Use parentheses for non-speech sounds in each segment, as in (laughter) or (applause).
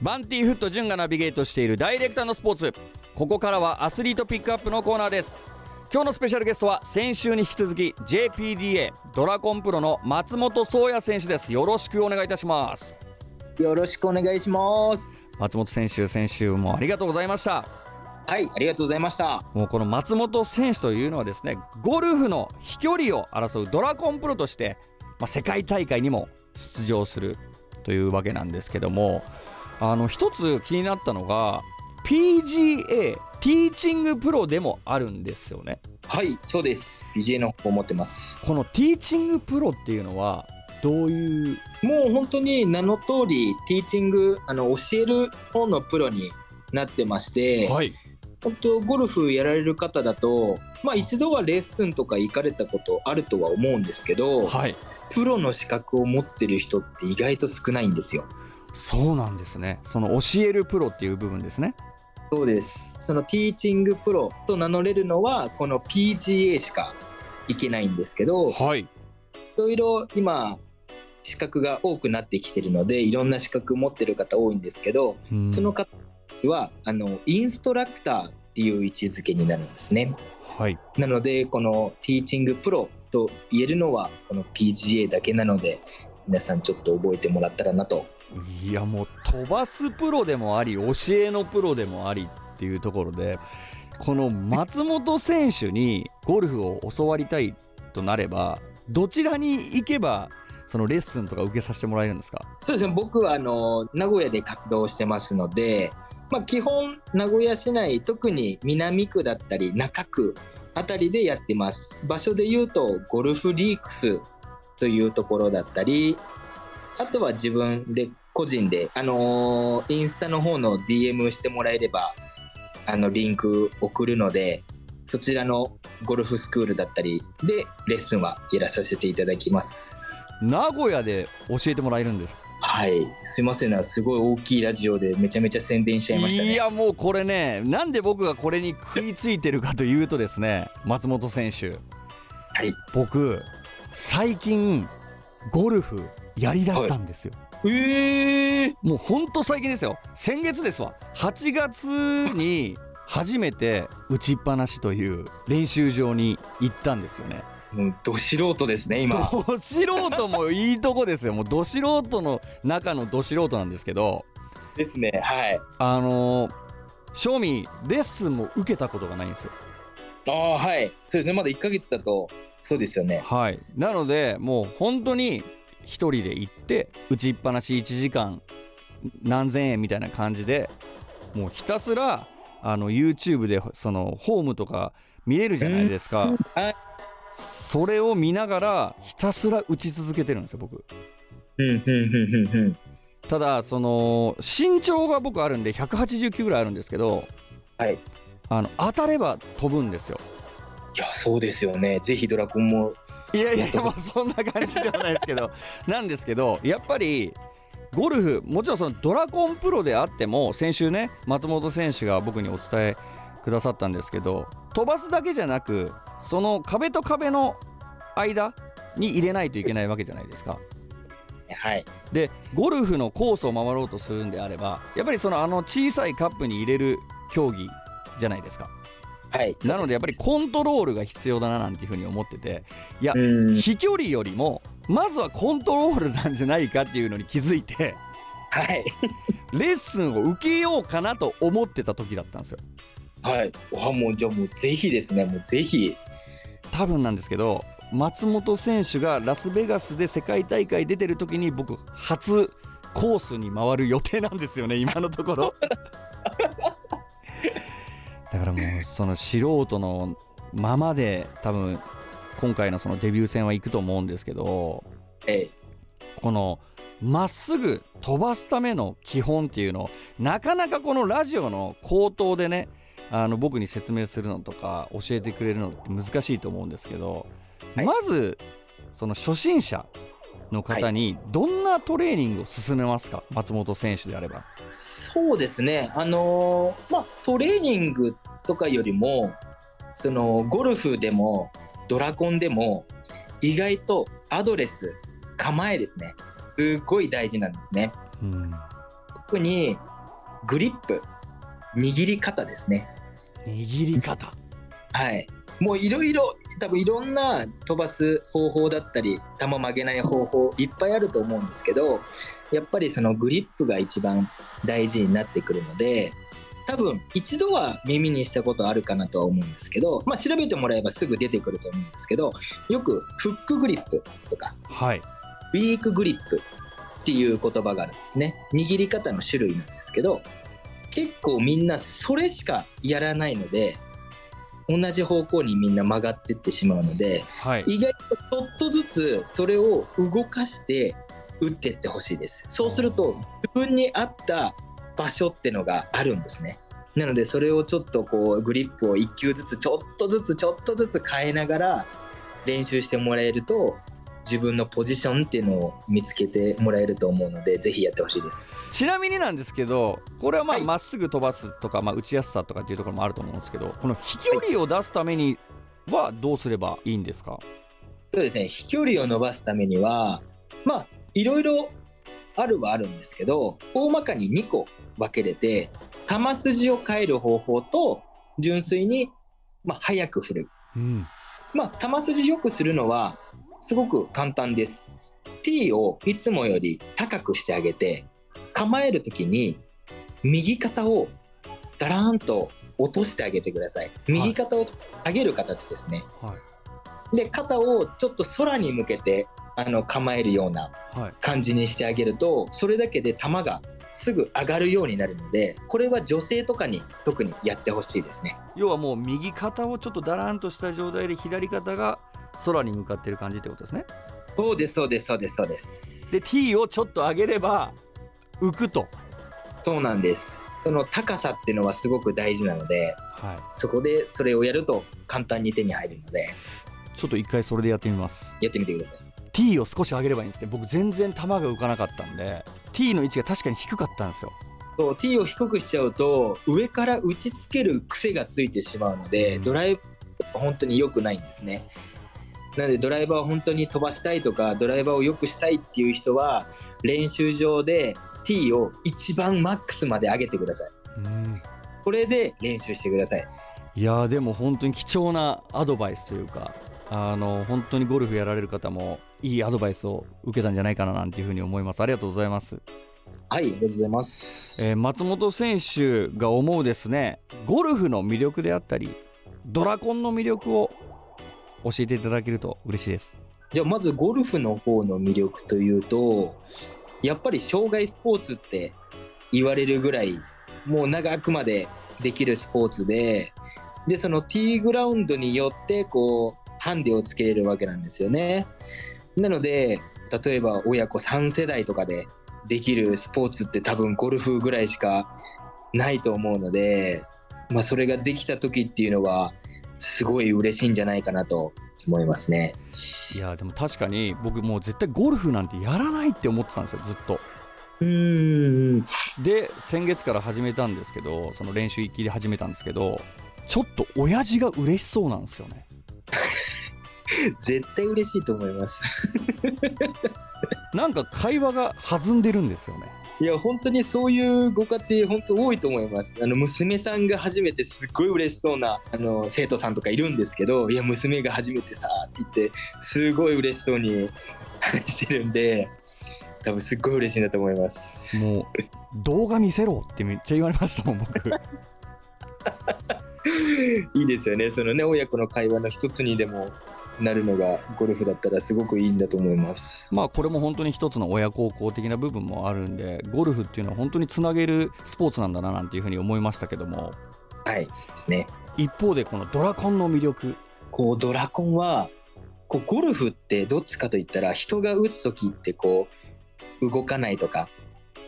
バンティーフット潤がナビゲートしているダイレクターのスポーツ。ここからはアスリートピックアップのコーナーです。今日のスペシャルゲストは先週に引き続き JPDA ドラゴンプロの松本壮也選手です。よろしくお願いいたします。よろしくお願いします。松本選手先週もありがとうございました。はいありがとうございました。もうこの松本選手というのはですねゴルフの飛距離を争うドラゴンプロとして、まあ、世界大会にも出場するというわけなんですけどもあの一つ気になったのが PGA ティーチングプロでもあるんですよね。はいそうです。PGA の方持ってます。このティーチングプロっていうのはどういう？もう本当に名の通りティーチングあの教える方のプロになってまして、はい、本当ゴルフやられる方だと、まあ、一度はレッスンとか行かれたことあるとは思うんですけど、はい、プロの資格を持ってる人って意外と少ないんですよ。そうなんですね。その教えるプロっていう部分ですね。そうです。そのティーチングプロと名乗れるのはこの PGA しかいけないんですけど、はい、いろいろ今資格が多くなってきてるのでいろんな資格持ってる方多いんですけど、うん、その方はあのインストラクターっていう位置づけになるんですね。はい、なのでこのティーチングプロと言えるのはこの PGA だけなので皆さんちょっと覚えてもらったらなといやもう飛ばすプロでもあり教えのプロでもありっていうところでこの松本選手にゴルフを教わりたいとなればどちらに行けばそのレッスンとか受けさせてもらえるんですか？そうですね。僕はあの名古屋で活動してますので、まあ、基本名古屋市内特に南区だったり中区あたりでやってます。場所で言うとゴルフリークスというところだったりあとは自分で個人で、あのー、インスタの方の DM してもらえれば、あの、リンク送るので、そちらのゴルフスクールだったりでレッスンはやらさせていただきます。名古屋で教えてもらえるんですはい、すいませんな、すごい大きいラジオでめちゃめちゃ宣伝しちゃいましたね。いや、もうこれね、なんで僕がこれに食いついてるかというとですね、松本選手。はい。僕、最近、ゴルフやりだしたんですよ。はいえー、もうほんと最近ですよ。先月ですわ。8月に初めて打ちっぱなしという練習場に行ったんですよね。もうど素人ですね今。ど素人もいいとこですよ。もうど素人の中のど素人なんですけど。ですねはい。あの正味レッスンも受けたことがないんですよ。ああはい。そうですね。まだ1か月だとそうですよね。はい。なのでもう本当に1人で行って打ちっぱなし1時間何千円みたいな感じでもうひたすらあの YouTube でそのホームとか見れるじゃないですか、それを見ながらひたすら打ち続けてるんですよ僕。ただその身長が僕あるんで189ぐらいあるんですけど、はい、あの当たれば飛ぶんですよいやそうですよね。ぜひドラゴンも。いやいやもうそんな感じではないですけど。(laughs) なんですけどやっぱりゴルフもちろんそのドラゴンプロであっても先週ね松本選手が僕にお伝えくださったんですけど飛ばすだけじゃなくその壁と壁の間に入れないといけないわけじゃないですか。はい、でゴルフのコースを回ろうとするんであればやっぱりそのあの小さいカップに入れる競技じゃないですか。はい、なのでやっぱりコントロールが必要だななんていうふうに思ってていや飛距離よりもまずはコントロールなんじゃないかっていうのに気づいて、はい、レッスンを受けようかなと思ってた時だったんですよ。はい、わもうじゃあもうぜひですね。もうぜひ。多分なんですけど松本選手がラスベガスで世界大会出てる時に僕初コースに回る予定なんですよね今のところ (laughs) だからもうその素人のままで多分今回のそのデビュー戦は行くと思うんですけど、ええ、このまっすぐ飛ばすための基本っていうのをなかなかこのラジオの口頭でねあの僕に説明するのとか教えてくれるのって難しいと思うんですけど、はい、まずその初心者の方にどんなトレーニングを進めますか、はい、松本選手であれば。そうですね、あのー、まあ、トレーニングとかよりもそのゴルフでもドラコンでも意外とアドレス構えですね。すっごい大事なんですね。うん、特にグリップ握り方ですね。握り方。はいもういろいろ多分いろんな飛ばす方法だったり球曲げない方法いっぱいあると思うんですけどやっぱりそのグリップが一番大事になってくるので多分一度は耳にしたことあるかなとは思うんですけど、まあ、調べてもらえばすぐ出てくると思うんですけどよくフックグリップとか、はい、ウィークグリップっていう言葉があるんですね。握り方の種類なんですけど結構みんなそれしかやらないので同じ方向にみんな曲がっていってしまうので、はい、意外とちょっとずつそれを動かして打っていってほしいです。そうすると自分に合った場所ってのがあるんですね。なのでそれをちょっとこうグリップを1球ずつちょっとずつちょっとずつ変えながら練習してもらえると自分のポジションっていうのを見つけてもらえると思うのでぜひやってほしいです。ちなみになんですけどこれはまあま、っすぐ飛ばすとか、まあ、打ちやすさとかっていうところもあると思うんですけどこの飛距離を出すためにはどうすればいいんですか、はい、そうですね。飛距離を伸ばすためにはまあいろいろあるはあるんですけど大まかに2個分けれて球筋を変える方法と純粋に、まあ、速く振る、うん、まあ球筋よくするのはすごく簡単です。T をいつもより高くしてあげて、構える時に右肩をだらーんと落としてあげてください。右肩を上げる形ですね。はい、で、肩をちょっと空に向けてあの構えるような感じにしてあげると、それだけで球がすぐ上がるようになるのでこれは女性とかに特にやってほしいですね要はもう右肩をちょっとだらんとした状態で左肩が空に向かってる感じってことですね。そうですそうですそうですそうです。で T をちょっと上げれば浮くと。そうなんです。その高さっていうのはすごく大事なので、はい、そこでそれをやると簡単に手に入るので。ちょっと一回それでやってみます。やってみてください。T を少し上げればいいんですね。僕全然球が浮かなかったんで T の位置が確かに低かったんですよ。そう T を低くしちゃうと上から打ちつける癖がついてしまうので、うん、ドライブ本当に良くないんですねなのでドライバーを本当に飛ばしたいとかドライバーを良くしたいっていう人は練習場で T を一番マックスまで上げてください。うんこれで練習してください。いやでも本当に貴重なアドバイスというかあの本当にゴルフやられる方もいいアドバイスを受けたんじゃないかななんていうふうに思います。ありがとうございます。はい、ありがとうございます。えー、松本選手が思うですね、ゴルフの魅力であったり、ドラコンの魅力を教えていただけると嬉しいです。じゃあまずゴルフの方の魅力というとやっぱり障害スポーツって言われるぐらいもう長くまでできるスポーツででそのティーグラウンドによってこうハンデをつけれるわけなんですよね。なので例えば親子3世代とかでできるスポーツって多分ゴルフぐらいしかないと思うので、まあ、それができた時っていうのはすごい嬉しいんじゃないかなと思いますね。いやでも確かに僕もう絶対ゴルフなんてやらないって思ってたんですよずっと。うん。で先月から始めたんですけどその練習行きで始めたんですけどちょっと親父が嬉しそうなんですよね。(laughs) 絶対嬉しいと思います。(laughs) なんか会話が弾んでるんですよねいや本当にそういうご家庭本当多いと思います。あの娘さんが初めてすっごい嬉しそうなあの生徒さんとかいるんですけどいや娘が初めてさって言ってすごい嬉しそうに話 (laughs) してるんで多分すっごい嬉しいなと思います。もう動画見せろってめっちゃ言われましたもん僕。(laughs) いいですよね。そのね親子の会話の一つにでもなるのがゴルフだったらすごくいいんだと思います。まあこれも本当に一つの親孝行的な部分もあるんでゴルフっていうのは本当につなげるスポーツなんだななんていうふうに思いましたけども。はいそうですね。一方でこのドラコンの魅力。こうドラコンはこうゴルフってどっちかといったら人が打つ時ってこう動かないとか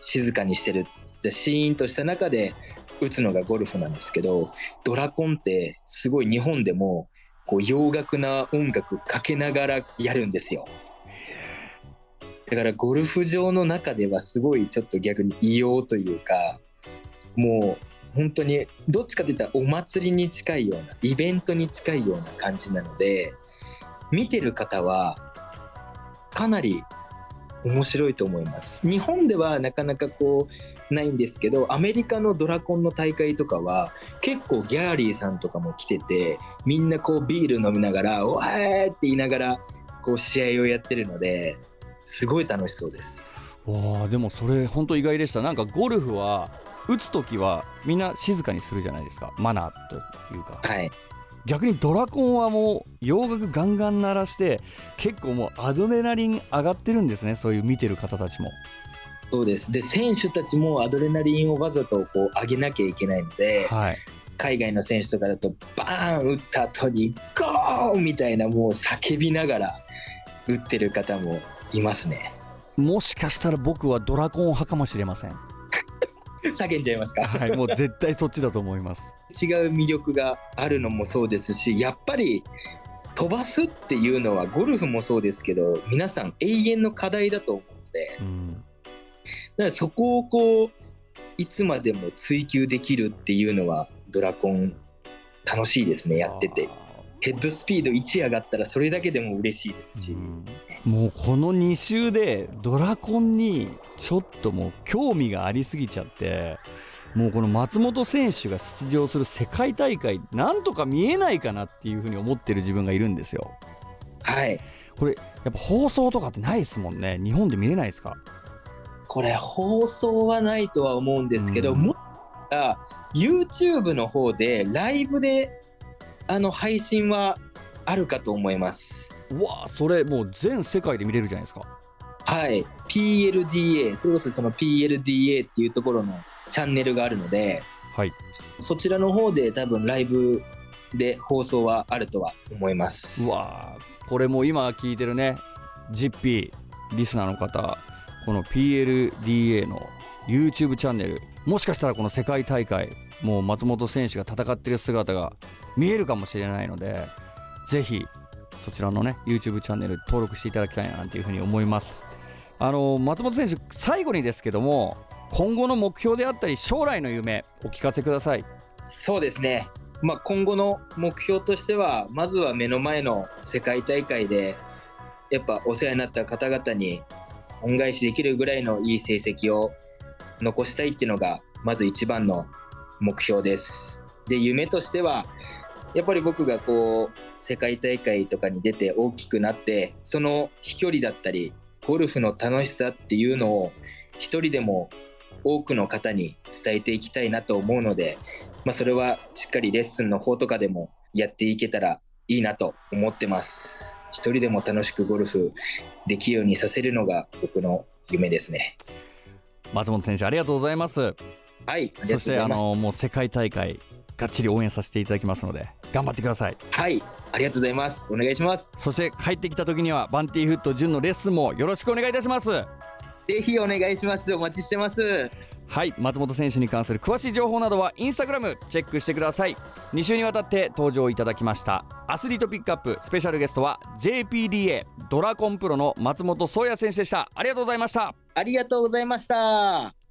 静かにしてるでシーンとした中で打つのがゴルフなんですけどドラコンってすごい日本でもこう洋楽な音楽かけながらやるんですよ。だからゴルフ場の中ではすごいちょっと逆に異様というかもう本当にどっちかといったらお祭りに近いようなイベントに近いような感じなので見てる方はかなり面白いと思います日本ではなかなかこうないんですけどアメリカのドラコンの大会とかは結構ギャーリーさんとかも来ててみんなこうビール飲みながら「わー!」って言いながらこう試合をやってるのですごい楽しそうです。わあでもそれ本当意外でした。なんかゴルフは打つ時はみんな静かにするじゃないですか。マナーというか、はい、逆にドラコンはもう洋楽ガンガン鳴らして結構もうアドレナリン上がってるんですね。そういう見てる方たちも。そうです。で選手たちもアドレナリンをわざとこう上げなきゃいけないので、はい、海外の選手とかだとバーン打った後にゴーみたいなもう叫びながら打ってる方もいますね。もしかしたら僕はドラコン派かもしれません。(laughs) 叫んじゃいますか？はいもう絶対そっちだと思います。違う魅力があるのもそうですしやっぱり飛ばすっていうのはゴルフもそうですけど皆さん永遠の課題だと思うので、うん、だからそこをこういつまでも追求できるっていうのはドラコン楽しいですねやってて。ヘッドスピード1上がったらそれだけでも嬉しいですし、うん、もうこの2周でドラコンにちょっともう興味がありすぎちゃってもうこの松本選手が出場する世界大会なんとか見えないかなっていうふうに思ってる自分がいるんですよ。はい。これやっぱ放送とかってないですもんね。日本で見れないですか？これ放送はないとは思うんですけど、うん、もっ YouTube の方でライブであの配信はあるかと思います。うわそれもう全世界で見れるじゃないですか。はい。PLDA それこそその PLDA っていうところのチャンネルがあるので、はい、そちらの方で多分ライブで放送はあるとは思います。うわこれも今聞いてるねジッピーリスナーの方この PLDA の YouTube チャンネルもしかしたらこの世界大会もう松本選手が戦ってる姿が見えるかもしれないのでぜひそちらのね YouTube チャンネル登録していただきたいなというふうに思います。あの松本選手最後にですけども今後の目標であったり将来の夢お聞かせください。そうですね。まあ、今後の目標としてはまずは目の前の世界大会でやっぱお世話になった方々に恩返しできるぐらいのいい成績を残したいっていうのがまず一番の目標です。で夢としてはやっぱり僕がこう世界大会とかに出て大きくなってその飛距離だったりゴルフの楽しさっていうのを一人でも多くの方に伝えていきたいなと思うので、まあ、それはしっかりレッスンの方とかでもやっていけたらいいなと思ってます。一人でも楽しくゴルフできるようにさせるのが僕の夢ですね。松本選手ありがとうございます。はいそしてあのもう世界大会がっちり応援させていただきますので頑張ってください。はいありがとうございます。お願いします。そして帰ってきた時にはバンティーフット純のレッスンもよろしくお願いいたしますぜひお願いします。お待ちしてます。はい松本選手に関する詳しい情報などはインスタグラムチェックしてください。2週にわたって登場いただきましたアスリートピックアップスペシャルゲストは JPDA ドラコンプロの松本壮也選手でした。ありがとうございました。ありがとうございました